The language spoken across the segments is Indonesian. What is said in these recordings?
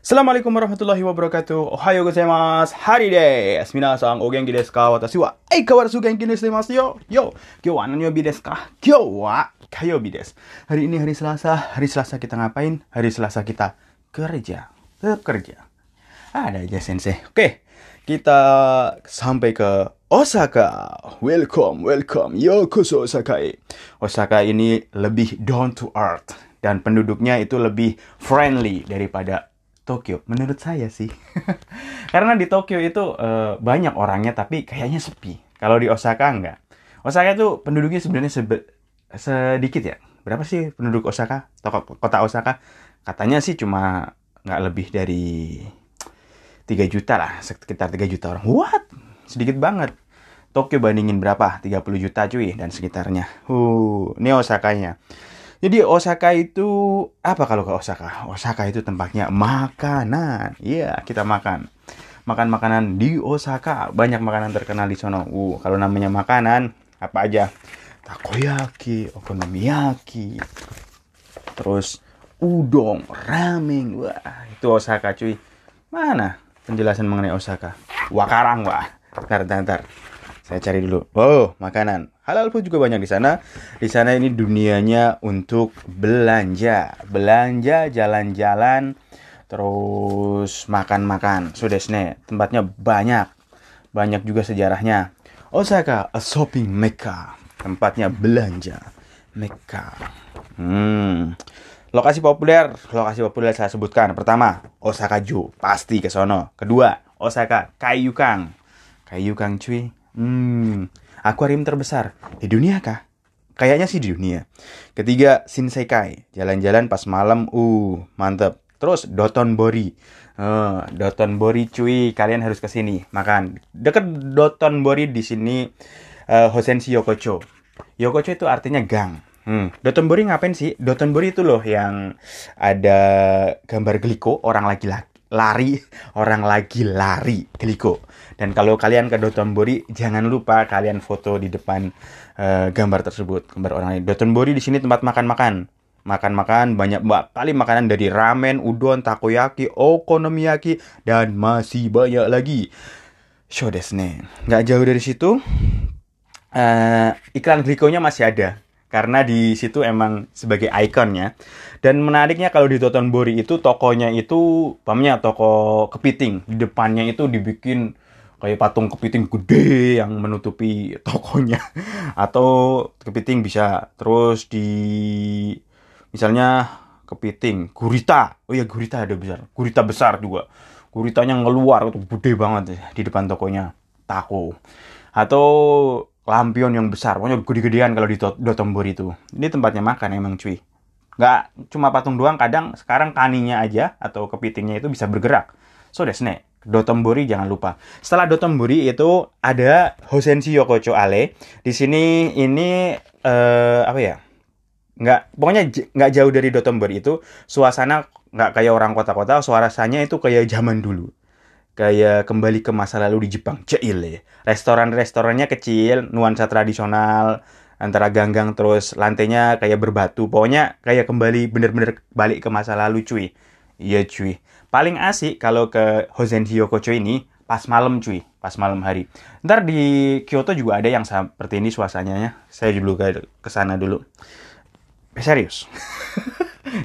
Assalamualaikum warahmatullahi wabarakatuh. Ohayo gozaimasu. Hari desu. Minasan o genki desu ka? Watashi wa aikawarazu genki desu demasu yo. Yo, kyou wa nanyobi desu ka? Kyou wa kayobi desu. Hari ini hari Selasa. Hari Selasa kita ngapain? Hari Selasa kita kerja. Tetap kerja. Ada aja sensei. Oke, kita sampai ke Osaka. Welcome, welcome. Yokoso Osaka. Osaka ini lebih down to earth dan penduduknya itu lebih friendly daripada Tokyo. Menurut saya sih. Karena di Tokyo itu eh, banyak orangnya tapi kayaknya sepi. Kalau di Osaka enggak. Osaka itu penduduknya sebenarnya sebe- sedikit ya. Berapa sih penduduk Osaka? Toko- Kota Osaka? Katanya sih cuma nggak lebih dari 3 juta lah, sekitar 3 juta orang. What? Sedikit banget. Tokyo bandingin berapa? 30 juta cuy dan sekitarnya. Uh, ini Osakanya. Jadi Osaka itu apa kalau ke Osaka? Osaka itu tempatnya makanan. Iya, kita makan. Makan makanan di Osaka. Banyak makanan terkenal di sono. Uh, kalau namanya makanan apa aja? Takoyaki, okonomiyaki. Terus udon, ramen. Wah, itu Osaka cuy. Mana penjelasan mengenai Osaka? Wakarang, wah. Ntar, ntar, ntar. Saya cari dulu. Oh, makanan. Halal food juga banyak di sana. Di sana ini dunianya untuk belanja. Belanja, jalan-jalan, terus makan-makan. Sudah tempatnya banyak. Banyak juga sejarahnya. Osaka, a shopping mecca. Tempatnya belanja. Mecca. Hmm. Lokasi populer, lokasi populer saya sebutkan. Pertama, Osaka Ju, pasti ke sono. Kedua, Osaka Kaiyukang. Kaiyukang cuy. Hmm, akuarium terbesar di dunia kah? Kayaknya sih di dunia. Ketiga, Shinsekai, jalan-jalan pas malam. Uh, mantep. Terus Dotonbori. Uh, Dotonbori cuy, kalian harus ke sini makan. Deket Dotonbori di sini uh, Hosenshi Yokocho. Yokocho itu artinya gang. Hmm. Dotonbori ngapain sih? Dotonbori itu loh yang ada gambar geliko orang lagi lari, orang lagi lari geliko. Dan kalau kalian ke Dotonbori, jangan lupa kalian foto di depan uh, gambar tersebut, gambar orang lain. Dotonbori di sini tempat makan-makan. Makan-makan banyak kali makanan dari ramen, udon, takoyaki, okonomiyaki dan masih banyak lagi. Show desne. Nggak jauh dari situ, uh, iklan Grikonya masih ada karena di situ emang sebagai ikonnya. Dan menariknya kalau di Dotonbori itu tokonya itu, pamnya toko kepiting. Di depannya itu dibikin kayak patung kepiting gede yang menutupi tokonya. Atau kepiting bisa terus di misalnya kepiting gurita. Oh ya gurita ada besar. Gurita besar juga. Guritanya ngeluar itu gede banget di depan tokonya. Tako. Atau lampion yang besar, pokoknya gede-gedean kalau di Dotonbori itu. Ini tempatnya makan emang cuy. Nggak cuma patung doang, kadang sekarang kaninya aja atau kepitingnya itu bisa bergerak. So desne, Dotonbori jangan lupa. Setelah Dotonbori itu ada Hosenshi Yokocho Ale. Di sini ini uh, apa ya? Nggak, pokoknya nggak jauh dari Dotonbori itu suasana nggak kayak orang kota-kota, suaranya itu kayak zaman dulu kayak kembali ke masa lalu di Jepang. Jail ya. Restoran-restorannya kecil, nuansa tradisional, antara ganggang terus lantainya kayak berbatu. Pokoknya kayak kembali bener-bener balik ke masa lalu cuy. Iya cuy. Paling asik kalau ke Hosenshi Yokocho ini pas malam cuy, pas malam hari. Ntar di Kyoto juga ada yang seperti ini suasananya. Saya dulu ke sana dulu. Eh, serius.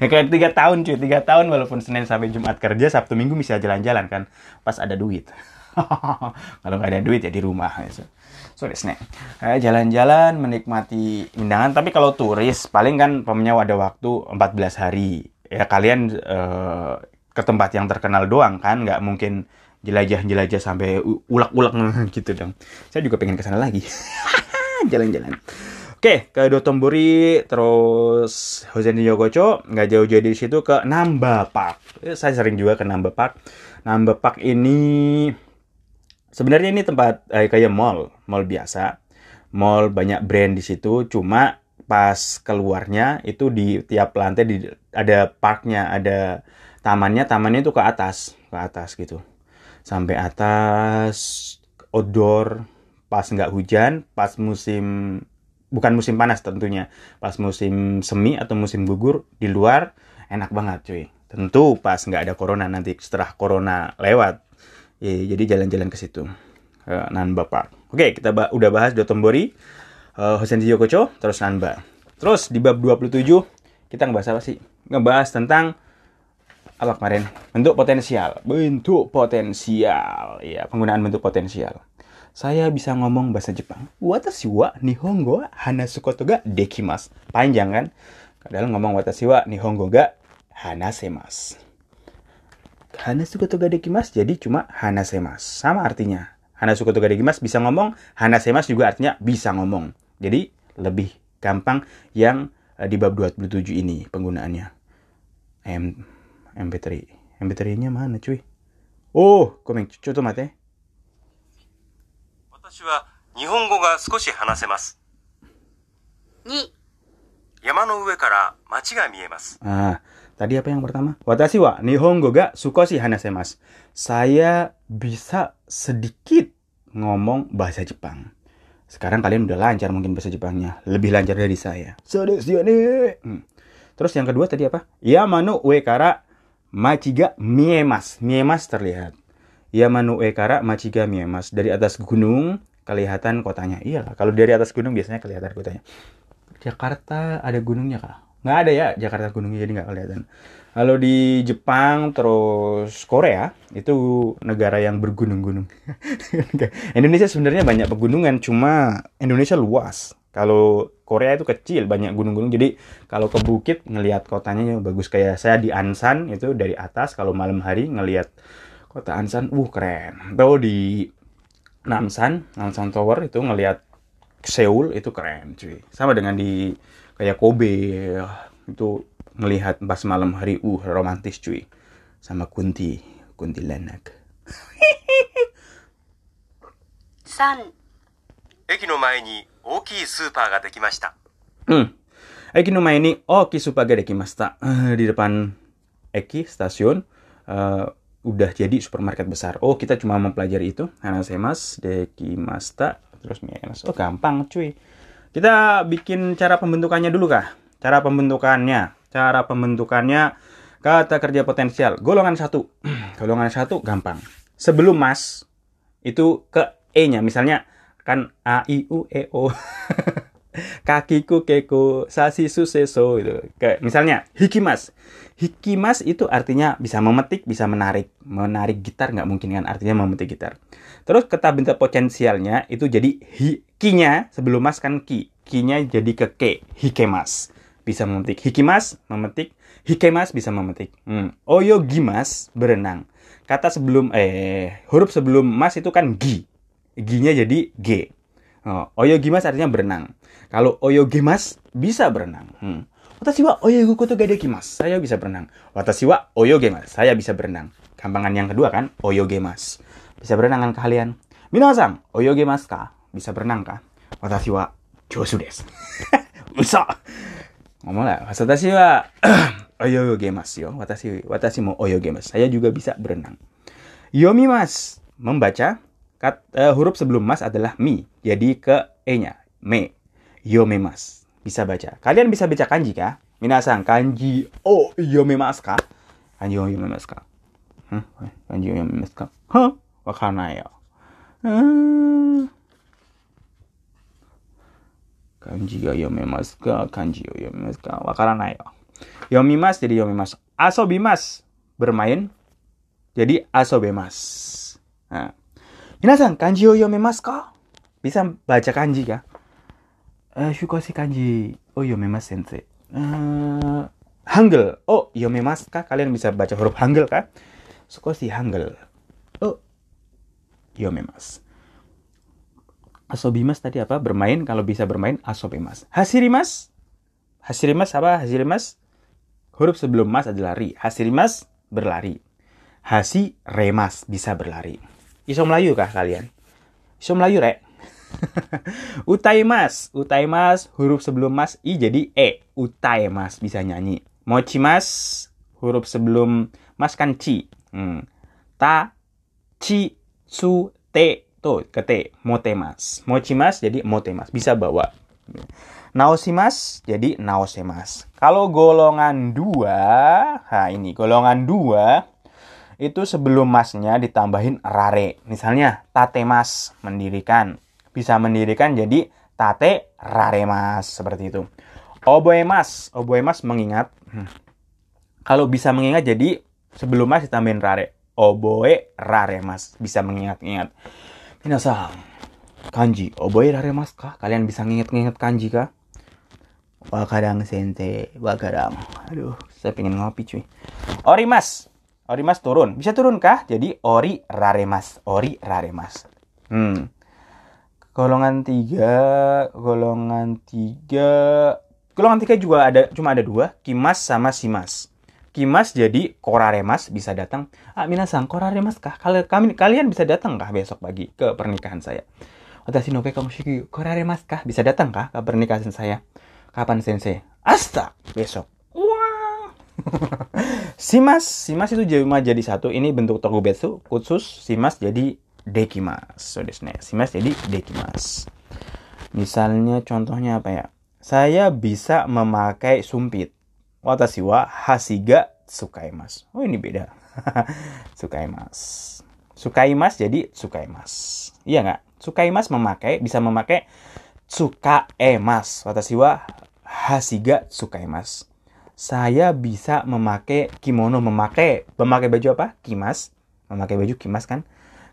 ya kayak tiga tahun cuy. Tiga tahun walaupun senin sampai jumat kerja sabtu minggu bisa jalan-jalan kan pas ada duit. Kalau nggak ada duit ya di rumah so, so snack. Eh, jalan-jalan menikmati undangan. Tapi kalau turis paling kan pemnya ada waktu 14 hari. Ya kalian uh, ke tempat yang terkenal doang kan nggak mungkin jelajah-jelajah sampai ulak-ulak gitu dong. Saya juga pengen ke sana lagi. Jalan-jalan Oke, ke Dotonbori, terus Hosen Yokocho, nggak jauh-jauh dari situ ke Namba Park. Saya sering juga ke Namba Park. Namba Park ini sebenarnya ini tempat eh, kayak mall, mall biasa. Mall banyak brand di situ, cuma pas keluarnya itu di tiap lantai di, ada parknya, ada tamannya, tamannya itu ke atas, ke atas gitu. Sampai atas outdoor pas nggak hujan, pas musim bukan musim panas tentunya pas musim semi atau musim gugur di luar enak banget cuy Tentu pas nggak ada corona nanti setelah corona lewat. Ya, jadi jalan-jalan ke situ. Uh, Nanba Park. Oke, kita ba udah bahas Dotonbori, uh, Hosenji Yokocho, terus Nanba. Terus di bab 27 kita ngebahas apa sih? Ngebahas tentang apa kemarin? Bentuk potensial. Bentuk potensial. Ya, penggunaan bentuk potensial saya bisa ngomong bahasa Jepang. Watashi wa nihongo hana koto ga dekimas. Panjang kan? Kadang ngomong watashi wa nihongo ga hanasemas. Hana koto ga dekimas jadi cuma hanasemas. Sama artinya. Hana koto ga dekimas bisa ngomong, hanasemas juga artinya bisa ngomong. Jadi lebih gampang yang eh, di bab 27 ini penggunaannya. M MP3. MP3-nya mana cuy? Oh, komik, coba mate. 私は日本語が少し話せます。 2、山の上から街が見えます。 Ah, tadi apa yang pertama? Watashi wa nihongo ga sukoshi hanasemasu. Saya bisa sedikit ngomong bahasa Jepang. Sekarang kalian udah lancar mungkin bahasa Jepangnya. Lebih lancar dari saya. Sodesu ne. Hmm. Terus yang kedua tadi apa? Yamano ue kara machi ga miemas. Miemas terlihat. Yamano ue kara machi ga miemas. Dari atas gunung kelihatan kotanya. Iya, kalau dari atas gunung biasanya kelihatan kotanya. Jakarta ada gunungnya kah? Nggak ada ya Jakarta gunungnya jadi nggak kelihatan. Kalau di Jepang terus Korea itu negara yang bergunung-gunung. Indonesia sebenarnya banyak pegunungan, cuma Indonesia luas. Kalau Korea itu kecil, banyak gunung-gunung. Jadi kalau ke bukit ngelihat kotanya ya bagus kayak saya di Ansan itu dari atas kalau malam hari ngelihat kota Ansan, uh keren. Atau di Namsan, Namsan Tower itu ngelihat Seoul itu keren cuy. Sama dengan di kayak Kobe itu ngelihat pas malam hari uh romantis cuy. Sama Kunti, Kuntilanak. 3、駅の前に大きいスーパーができました。 Hmm. Eki no mae ni Oki Supage dekimashita. Eh, di depan Eki stasiun eh, udah jadi supermarket besar. Oh, kita cuma mempelajari itu. Hanasemas dekimashita terus mienas. Oh, gampang cuy. Kita bikin cara pembentukannya dulu kah? Cara pembentukannya. Cara pembentukannya kata kerja potensial. Golongan satu. Golongan satu gampang. Sebelum mas itu ke e-nya. Misalnya kan a i u e o. kakiku keko sasi suseso itu kayak misalnya hikimas. Hikimas itu artinya bisa memetik bisa menarik. Menarik gitar nggak mungkin kan? Artinya memetik gitar. Terus kata bentuk potensialnya itu jadi hi kinya sebelum mas kan ki. Kinya jadi ke ke hikemas. Bisa memetik. Hikimas memetik. Hikemas bisa memetik. Hmm. oyo gimas berenang. Kata sebelum eh huruf sebelum mas itu kan gi. Ginya jadi g Oh, oyogimas artinya berenang. Kalau oyogemas bisa berenang. Hmm. Watashi wa oyogu koto ga dekimasu. Saya bisa berenang. Watashi wa oyogemas. Saya bisa berenang. Gampangan yang kedua kan oyogemas. Bisa berenang kan kalian? Minasan, oyogemas ka? Bisa berenang kah? Watashi wa josu desu. Uso. Ngomong lah. Watashi wa oyogemas yo. Watashi watashi mo oyogemas. Saya juga bisa berenang. Yomimas. Membaca Kat, eh, huruf sebelum mas adalah mi. Jadi ke e-nya. Me. Yomemas. Bisa baca. Kalian bisa baca kanji kah? Minasan, kanji o yomemas ka? Kanji o yomemas ka? Hah? Kanji o yomemas ka? Hah? Wakaranai yo. Kanji ga yomemas ka? Kanji o yomemas ka? Yo. Yomimas jadi yomimas. Asobimas. Bermain. Jadi asobemas. Nah. Minasan, kanji o yomemasu ka? Bisa baca kanji kah? Eh, shukoshi kanji o yomemasu sensei. Eh, Hangul. Oh, yomemasu ka? Kalian bisa baca huruf Hangul kah? Sukoshi Hangul. Oh, yomemasu. Asobimas tadi apa? Bermain. Kalau bisa bermain, asobimas. Hasirimas. Hasirimas apa? Hasirimas. Huruf sebelum mas adalah ri. Hasirimas, berlari. Hasi, remas, bisa berlari. Iso Melayu kah kalian? Iso Melayu, Rek? Utaimas. Utaimas, huruf sebelum mas i jadi e. Utaimas, bisa nyanyi. Mochimas, huruf sebelum mas kan ci. Hmm. Ta, ci, su, te. Tuh, ke te. Motemas. Mochimas jadi motemas. Bisa bawa. Naosimas jadi naosemas. Kalau golongan dua, nah ini golongan dua itu sebelum masnya ditambahin rare. Misalnya tatemas mendirikan. Bisa mendirikan jadi tate raremas seperti itu. Oboemas, oboemas mengingat. Hmm. Kalau bisa mengingat jadi sebelum mas ditambahin rare. Oboe raremas bisa mengingat-ingat. Minasang, kanji oboe raremas kah? Kalian bisa nginget-nginget kanji kah? Wakadang sente, wakadang. Aduh, saya pengen ngopi cuy. Orimas, Orimas turun. Bisa turun kah? Jadi ori raremas, ori raremas. Hmm. Golongan tiga, golongan tiga, golongan tiga juga ada, cuma ada dua, kimas sama simas. Kimas jadi koraremas bisa datang. Ah, minasang koraremas kah? Kami kalian bisa datang kah besok pagi ke pernikahan saya? Watashi no kamu shiki koraremas kah? Bisa datang kah ke pernikahan saya? Kapan sensei? Asta besok. Simas, simas itu cuma jadi satu. Ini bentuk tokubetsu khusus simas jadi dekimas. So desu ne. Simas jadi dekimas. Misalnya contohnya apa ya? Saya bisa memakai sumpit. Watashi wa hasiga tsukaimasu. Oh ini beda. tsukaimasu. Tsukaimas jadi tsukaimas. Iya nggak? Tsukaimas memakai, bisa memakai tsukaemas. Watashi wa hasiga tsukaimasu. Saya bisa memakai kimono, memakai memakai baju apa? Kimas. Memakai baju kimas kan?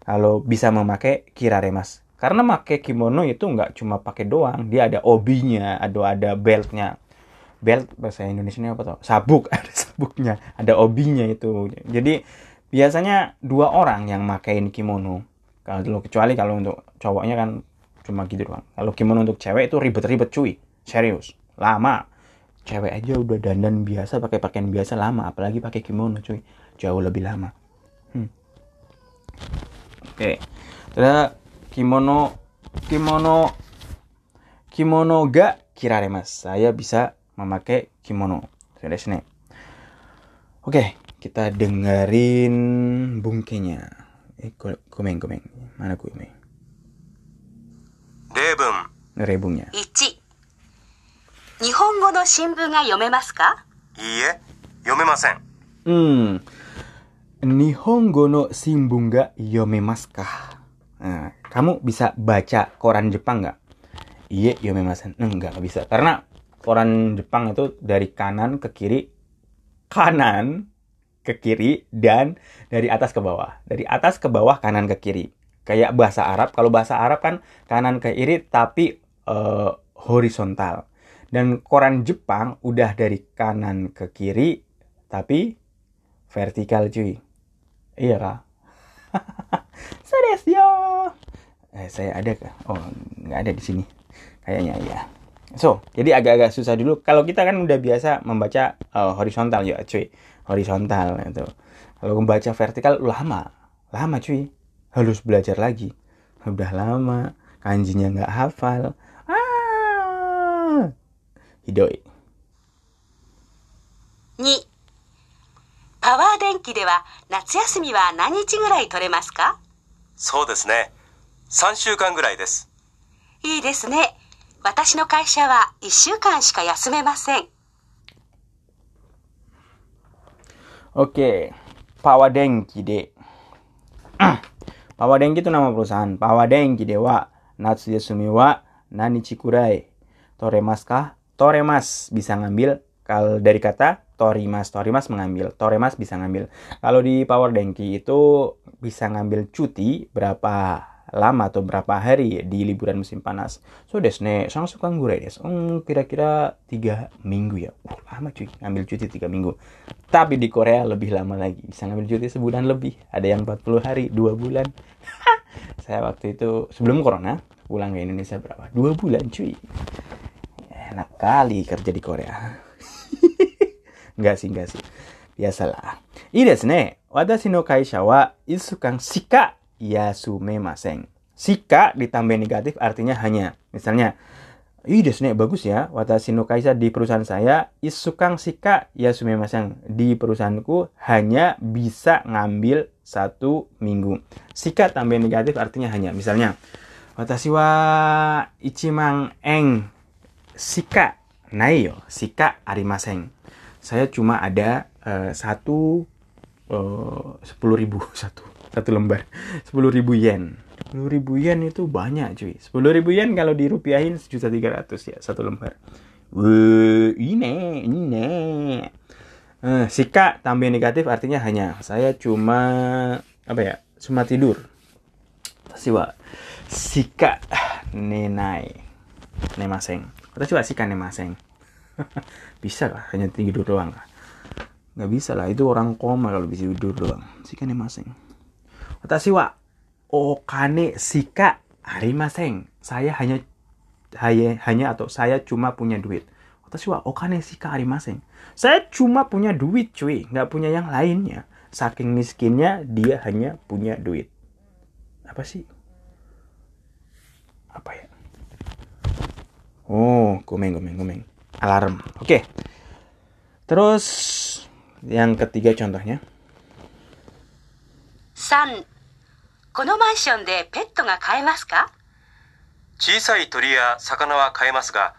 Kalau bisa memakai kiraremas. Karena pakai kimono itu nggak cuma pakai doang, dia ada obinya, ada ada beltnya. Belt bahasa Indonesia apa tuh? Sabuk, ada sabuknya, ada obinya itu. Jadi biasanya dua orang yang makain kimono. Kalau kecuali kalau untuk cowoknya kan cuma gitu doang. Kalau kimono untuk cewek itu ribet-ribet cuy, serius, lama. Cewek aja udah dandan biasa pakai pakaian biasa lama, apalagi pakai kimono cuy, jauh lebih lama. Hmm. Oke, terus kimono, kimono, kimono ga kirare mas. Saya bisa memakai kimono. Sudah sini. Oke, kita dengerin bungkenya. Eh, komen komen. Mana komen? 例文 Rebungnya. 1日本語の新聞が読めますかいいえ読めません Hmm. Nihongo no shimbun ga yomemasu ka? Nah, kamu bisa baca koran Jepang nggak? Iya, yomemasen. Enggak, nggak bisa. Karena koran Jepang itu dari kanan ke kiri, kanan ke kiri, dan dari atas ke bawah. Dari atas ke bawah, kanan ke kiri. Kayak bahasa Arab. Kalau bahasa Arab kan kanan ke kiri, tapi eh, horizontal. Dan koran Jepang udah dari kanan ke kiri, tapi vertikal cuy. Iya kah? Serius yo. Eh, saya ada kah? Oh, nggak ada di sini. Kayaknya iya. So, jadi agak-agak susah dulu. Kalau kita kan udah biasa membaca eh, horizontal ya, cuy. Horizontal itu. Kalau membaca vertikal lama, lama cuy. Harus belajar lagi. Udah lama, kanjinya nggak hafal. ひどい。二。パワー電気では夏休みは何日ぐらい取れますか？そうですね。3週間ぐらいです。いいですね。私の会社は1週間しか休めません。OK。パワー電気で。パワー電気と生ロさん。パワー電気では夏休みは何日くらい取れますか？Toremas bisa ngambil kalau dari kata torimas. Torimas mengambil. Toremas bisa ngambil. Kalau di Power Denki itu bisa ngambil cuti berapa lama atau berapa hari di liburan musim panas. So desu ne, sangat suka ngurai desu. Hmm, kira-kira tiga minggu ya. Uh, lama cuy, ngambil cuti tiga minggu. Tapi di Korea lebih lama lagi. Bisa ngambil cuti sebulan lebih. Ada yang 40 hari, dua bulan. Saya waktu itu sebelum corona pulang ke Indonesia berapa? Dua bulan cuy. Enak kali kerja di Korea. enggak sih, enggak sih. Biasalah. Ii desu ne. Watashi no kaisha wa isukan shika yasumemasen. Shika ditambah negatif artinya hanya. Misalnya, Ih, desu bagus ya. Watashi no kaisa di perusahaan saya, isukang shika yasumemasen. Di perusahaanku hanya bisa ngambil satu minggu. Shika tambah negatif artinya hanya. Misalnya, Watashi wa ichimang eng Sika. Nayo, Sika Arimaseng. Saya cuma ada eh, satu sepuluh ribu satu satu lembar. Sepuluh ribu yen. Sepuluh ribu yen itu banyak cuy. Sepuluh ribu yen kalau dirupiahin sejuta tiga ratus ya satu lembar. Wuh, ini ini eh, sika tambah negatif artinya hanya saya cuma apa ya cuma tidur. Siwa. Sika nenai nemaseng atau coba sika nemaseng bisa lah hanya tidur doang lah nggak bisa lah itu orang koma kalau bisa tidur doang sika nemaseng Watashi wa okane sika arimaseng. Saya hanya hanya, hanya atau saya cuma punya duit. Watashi wa okane sika arimaseng. Saya cuma punya duit cuy, nggak punya yang lainnya. Saking miskinnya dia hanya punya duit. Apa sih? Apa ya? Oh, gomeng, gomeng, gomeng. Alarm. Oke. Terus yang ketiga contohnya. 3このマンションでペットが飼えますか小さい鳥や魚は飼えますが、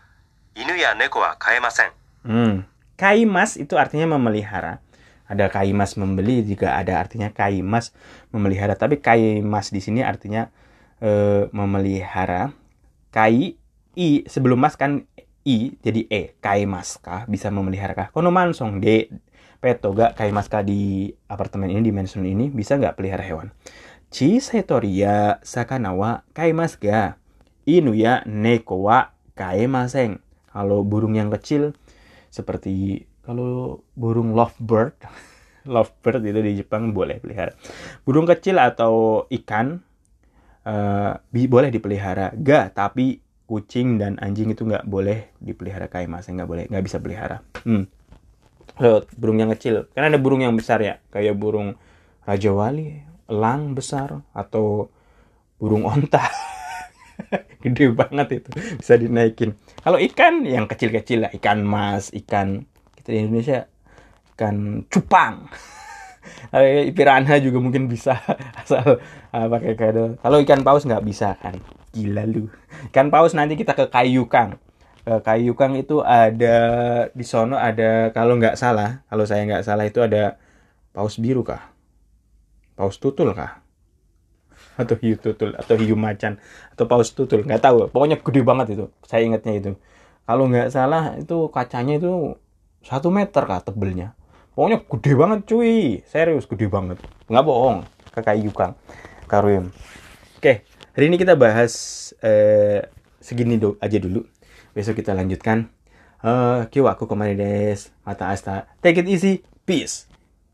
犬や猫は飼えません。 Hmm. Kaimas itu artinya memelihara. Ada kaimas membeli juga ada artinya kaimas memelihara. Tapi kaimas di sini artinya eh, memelihara. Kai i sebelum mas kan i jadi e kaimas kah bisa memelihara kah? Kono mansong de peto ga kaimas kah di apartemen ini di mansion ini bisa nggak pelihara hewan? Chisai toriya sakana wa kaimas ga? Inu ya neko wa kaemasen. Kalau burung yang kecil seperti kalau burung lovebird lovebird itu di Jepang boleh pelihara burung kecil atau ikan bi- boleh dipelihara ga tapi kucing dan anjing itu nggak boleh dipelihara kayak mas. Nggak boleh nggak bisa pelihara. Hmm. Kalau burung yang kecil. Kan ada burung yang besar ya? Kayak burung raja wali elang besar atau burung onta. Gede banget itu. Bisa dinaikin. Kalau ikan yang kecil-kecil lah. Ikan mas ikan kita di Indonesia ikan cupang. Eh, piranha juga mungkin bisa asal ah, pakai kado kalau ikan paus nggak bisa kan gila lu. Ikan paus nanti kita ke kayukang ke kayukang itu ada di sono ada kalau nggak salah kalau saya nggak salah itu ada paus biru kah? Paus tutul kah? Atau hiu tutul atau hiu macan atau paus tutul nggak tahu. Pokoknya gede banget itu saya ingatnya itu. Kalau nggak salah itu kacanya itu satu meter kah tebelnya. Pokoknya gede banget cuy. Serius gede banget. Nggak bohong kakak Yukang Karuim. Oke hari ini kita bahas eh, segini do aja dulu. Besok kita lanjutkan. Eh kyo aku kemari des. Mata asta. Take it easy. Peace